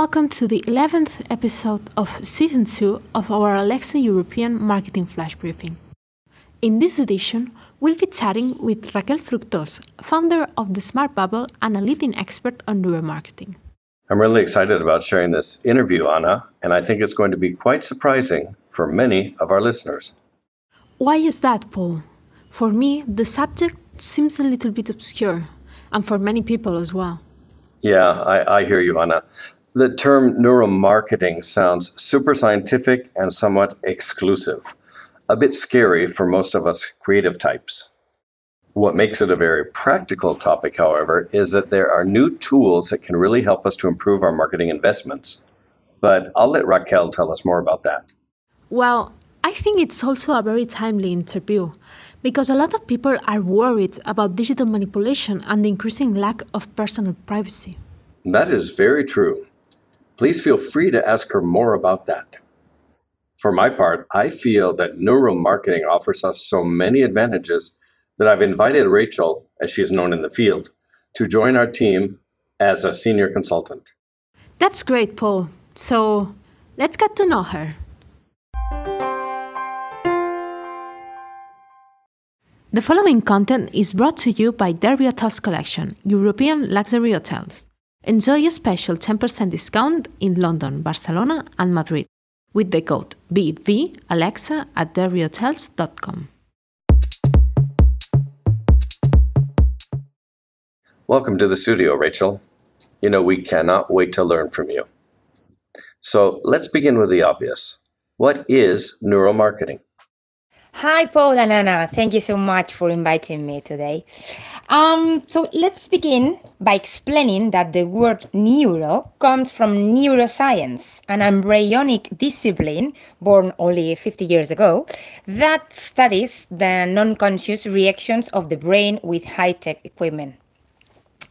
Welcome to the 11th episode of Season 2 of our Alexa European Marketing Flash Briefing. In this edition, we'll be chatting with Raquel Fructos, founder of the Smart Bubble and a leading expert on neuromarketing. I'm really excited about sharing this interview, Anna, and I think it's going to be quite surprising for many of our listeners. Why is that, Paul? For me, the subject seems a little bit obscure, and for many people as well. Yeah, I, I hear you, Anna. The term neuromarketing sounds super scientific and somewhat exclusive, a bit scary for most of us creative types. What makes it a very practical topic, however, is that there are new tools that can really help us to improve our marketing investments. But I'll let Raquel tell us more about that. Well, I think it's also a very timely interview because a lot of people are worried about digital manipulation and the increasing lack of personal privacy. That is very true. Please feel free to ask her more about that. For my part, I feel that neuromarketing offers us so many advantages that I've invited Rachel, as she is known in the field, to join our team as a senior consultant. That's great, Paul. So let's get to know her. The following content is brought to you by Derby Hotels Collection, European luxury hotels. Enjoy a special 10% discount in London, Barcelona, and Madrid with the code BV at derbyhotels.com. Welcome to the studio, Rachel. You know, we cannot wait to learn from you. So let's begin with the obvious. What is neuromarketing? Hi, Paul and Anna. Thank you so much for inviting me today. Um, so let's begin by explaining that the word neuro comes from neuroscience, an embryonic discipline born only 50 years ago that studies the non conscious reactions of the brain with high tech equipment.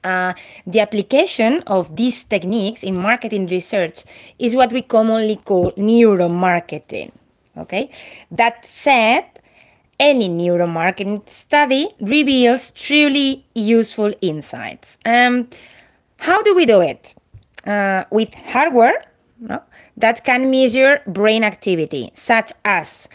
Uh, the application of these techniques in marketing research is what we commonly call neuromarketing. Okay, that said, any neuromarketing study reveals truly useful insights. Um, how do we do it? Uh, with hardware no, that can measure brain activity, such as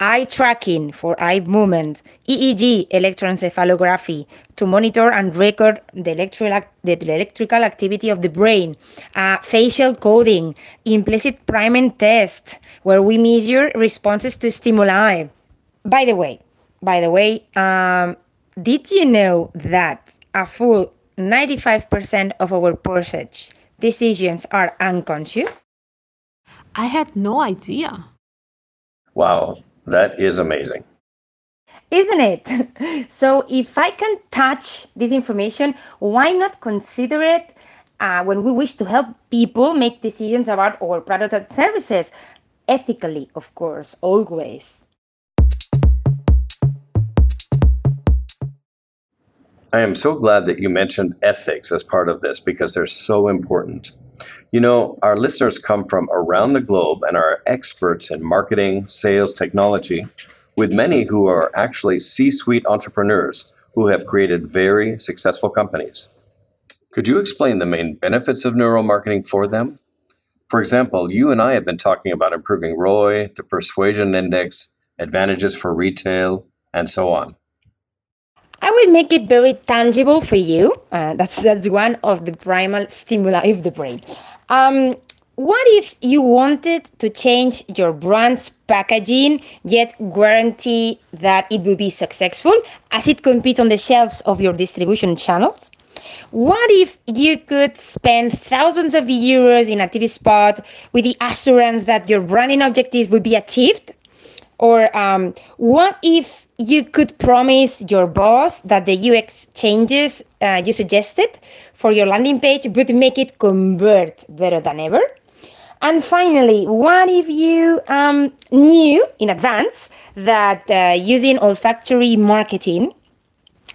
eye tracking for eye movement, EEG electroencephalography to monitor and record the, electrical, the electrical activity of the brain, uh, facial coding, implicit priming test, where we measure responses to stimuli, by the way, by the way, um, did you know that a full 95% of our purchase decisions are unconscious? I had no idea. Wow, that is amazing. Isn't it? So, if I can touch this information, why not consider it uh, when we wish to help people make decisions about our product and services? Ethically, of course, always. I am so glad that you mentioned ethics as part of this because they're so important. You know, our listeners come from around the globe and are experts in marketing, sales, technology, with many who are actually C suite entrepreneurs who have created very successful companies. Could you explain the main benefits of neuromarketing for them? For example, you and I have been talking about improving ROI, the persuasion index, advantages for retail, and so on. I will make it very tangible for you. Uh, that's that's one of the primal stimuli of the brain. Um, what if you wanted to change your brand's packaging yet guarantee that it will be successful as it competes on the shelves of your distribution channels? What if you could spend thousands of euros in a TV spot with the assurance that your branding objectives would be achieved? Or um, what if you could promise your boss that the UX changes uh, you suggested for your landing page would make it convert better than ever? And finally, what if you um, knew in advance that uh, using olfactory marketing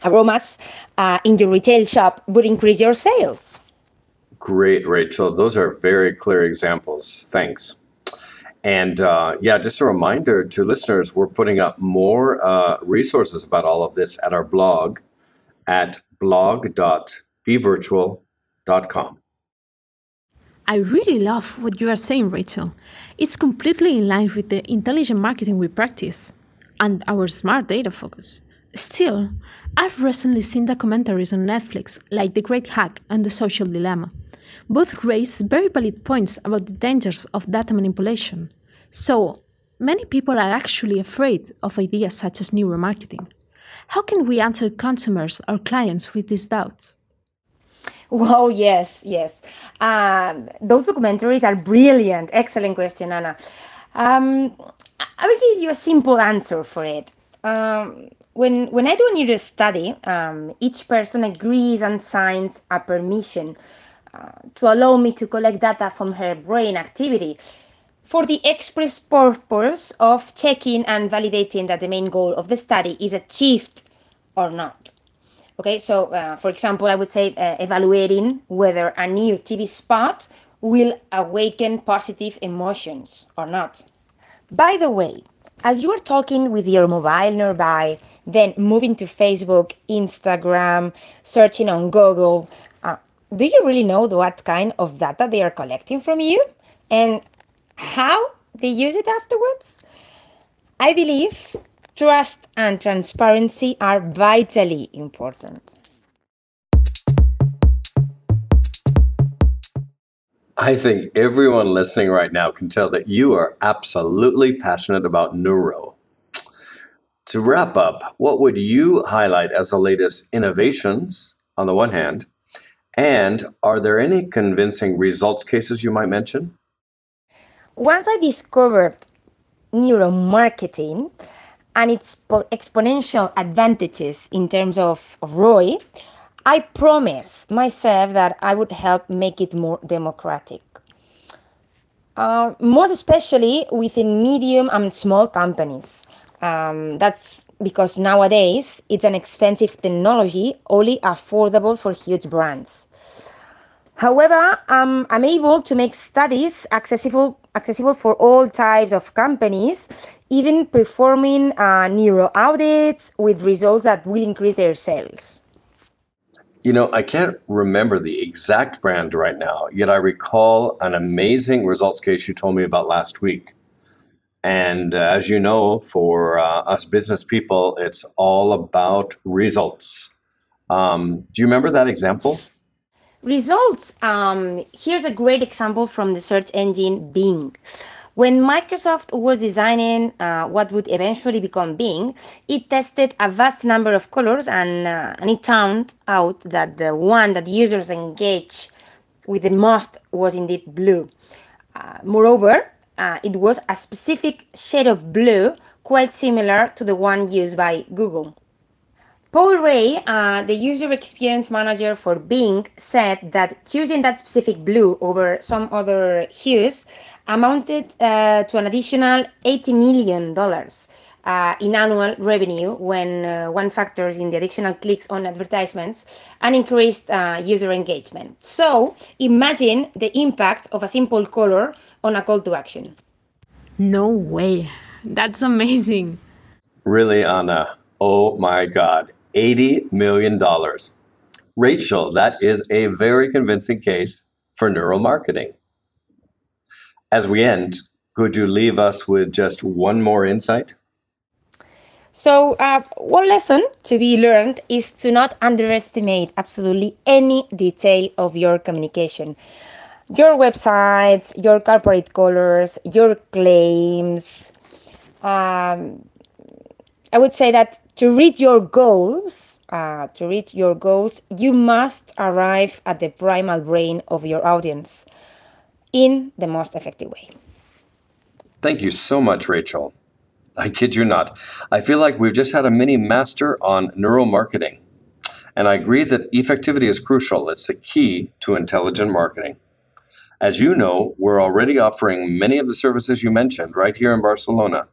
aromas uh, in your retail shop would increase your sales? Great, Rachel. Those are very clear examples. Thanks. And uh, yeah, just a reminder to listeners, we're putting up more uh, resources about all of this at our blog at blog.bvirtual.com. I really love what you are saying, Rachel. It's completely in line with the intelligent marketing we practice and our smart data focus. Still, I've recently seen documentaries on Netflix like The Great Hack and The Social Dilemma. Both raise very valid points about the dangers of data manipulation. So, many people are actually afraid of ideas such as neuromarketing. How can we answer consumers or clients with these doubts? Well, yes, yes. Um, those documentaries are brilliant. Excellent question, Anna. Um, I will give you a simple answer for it. Um, when when I do a neuro study, um, each person agrees and signs a permission to allow me to collect data from her brain activity for the express purpose of checking and validating that the main goal of the study is achieved or not. Okay, so uh, for example, I would say uh, evaluating whether a new TV spot will awaken positive emotions or not. By the way, as you are talking with your mobile nearby, then moving to Facebook, Instagram, searching on Google, do you really know what kind of data they are collecting from you and how they use it afterwards? I believe trust and transparency are vitally important. I think everyone listening right now can tell that you are absolutely passionate about neuro. To wrap up, what would you highlight as the latest innovations on the one hand? And are there any convincing results cases you might mention? Once I discovered neuromarketing, and its exponential advantages in terms of, ROI, I promised myself that I would help make it more democratic. Uh, most especially within medium and small companies. Um, that's because nowadays it's an expensive technology, only affordable for huge brands. However, um, I'm able to make studies accessible accessible for all types of companies, even performing uh, neuro audits with results that will increase their sales. You know, I can't remember the exact brand right now, yet I recall an amazing results case you told me about last week. And uh, as you know, for uh, us business people, it's all about results. Um, do you remember that example? Results. Um, here's a great example from the search engine Bing. When Microsoft was designing uh, what would eventually become Bing, it tested a vast number of colors and, uh, and it turned out that the one that users engage with the most was indeed blue. Uh, moreover, uh, it was a specific shade of blue quite similar to the one used by Google. Paul Ray, uh, the user experience manager for Bing, said that choosing that specific blue over some other hues amounted uh, to an additional $80 million uh, in annual revenue when uh, one factors in the additional clicks on advertisements and increased uh, user engagement. So imagine the impact of a simple color on a call to action. No way. That's amazing. Really, Anna. Oh my God. $80 million. Rachel, that is a very convincing case for neuromarketing. As we end, could you leave us with just one more insight? So, uh, one lesson to be learned is to not underestimate absolutely any detail of your communication. Your websites, your corporate colors, your claims. Um, I would say that to reach your goals, uh, to reach your goals, you must arrive at the primal brain of your audience in the most effective way. Thank you so much, Rachel. I kid you not. I feel like we've just had a mini master on neuromarketing. And I agree that effectivity is crucial. It's the key to intelligent marketing. As you know, we're already offering many of the services you mentioned right here in Barcelona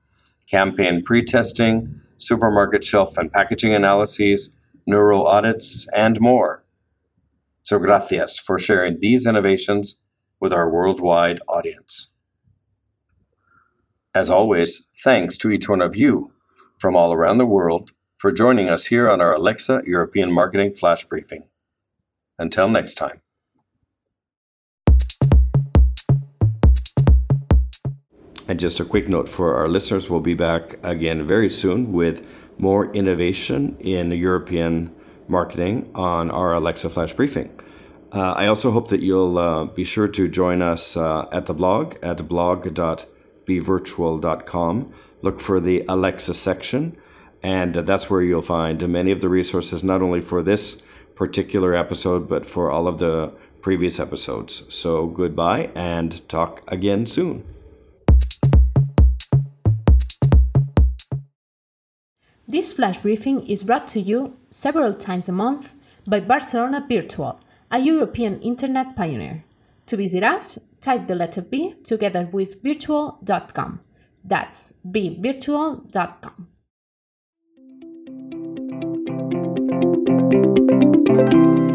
campaign pre testing, supermarket shelf and packaging analyses, neuro audits, and more. So, gracias for sharing these innovations with our worldwide audience. As always, thanks to each one of you from all around the world for joining us here on our Alexa European Marketing Flash Briefing. Until next time. And just a quick note for our listeners, we'll be back again very soon with more innovation in European marketing on our Alexa Flash briefing. Uh, I also hope that you'll uh, be sure to join us uh, at the blog at blog.bvirtual.com. Look for the Alexa section, and uh, that's where you'll find many of the resources, not only for this particular episode, but for all of the previous episodes. So goodbye and talk again soon. This flash briefing is brought to you several times a month by Barcelona Virtual, a European internet pioneer. To visit us, type the letter B together with virtual.com. That's bvirtual.com. Thank you.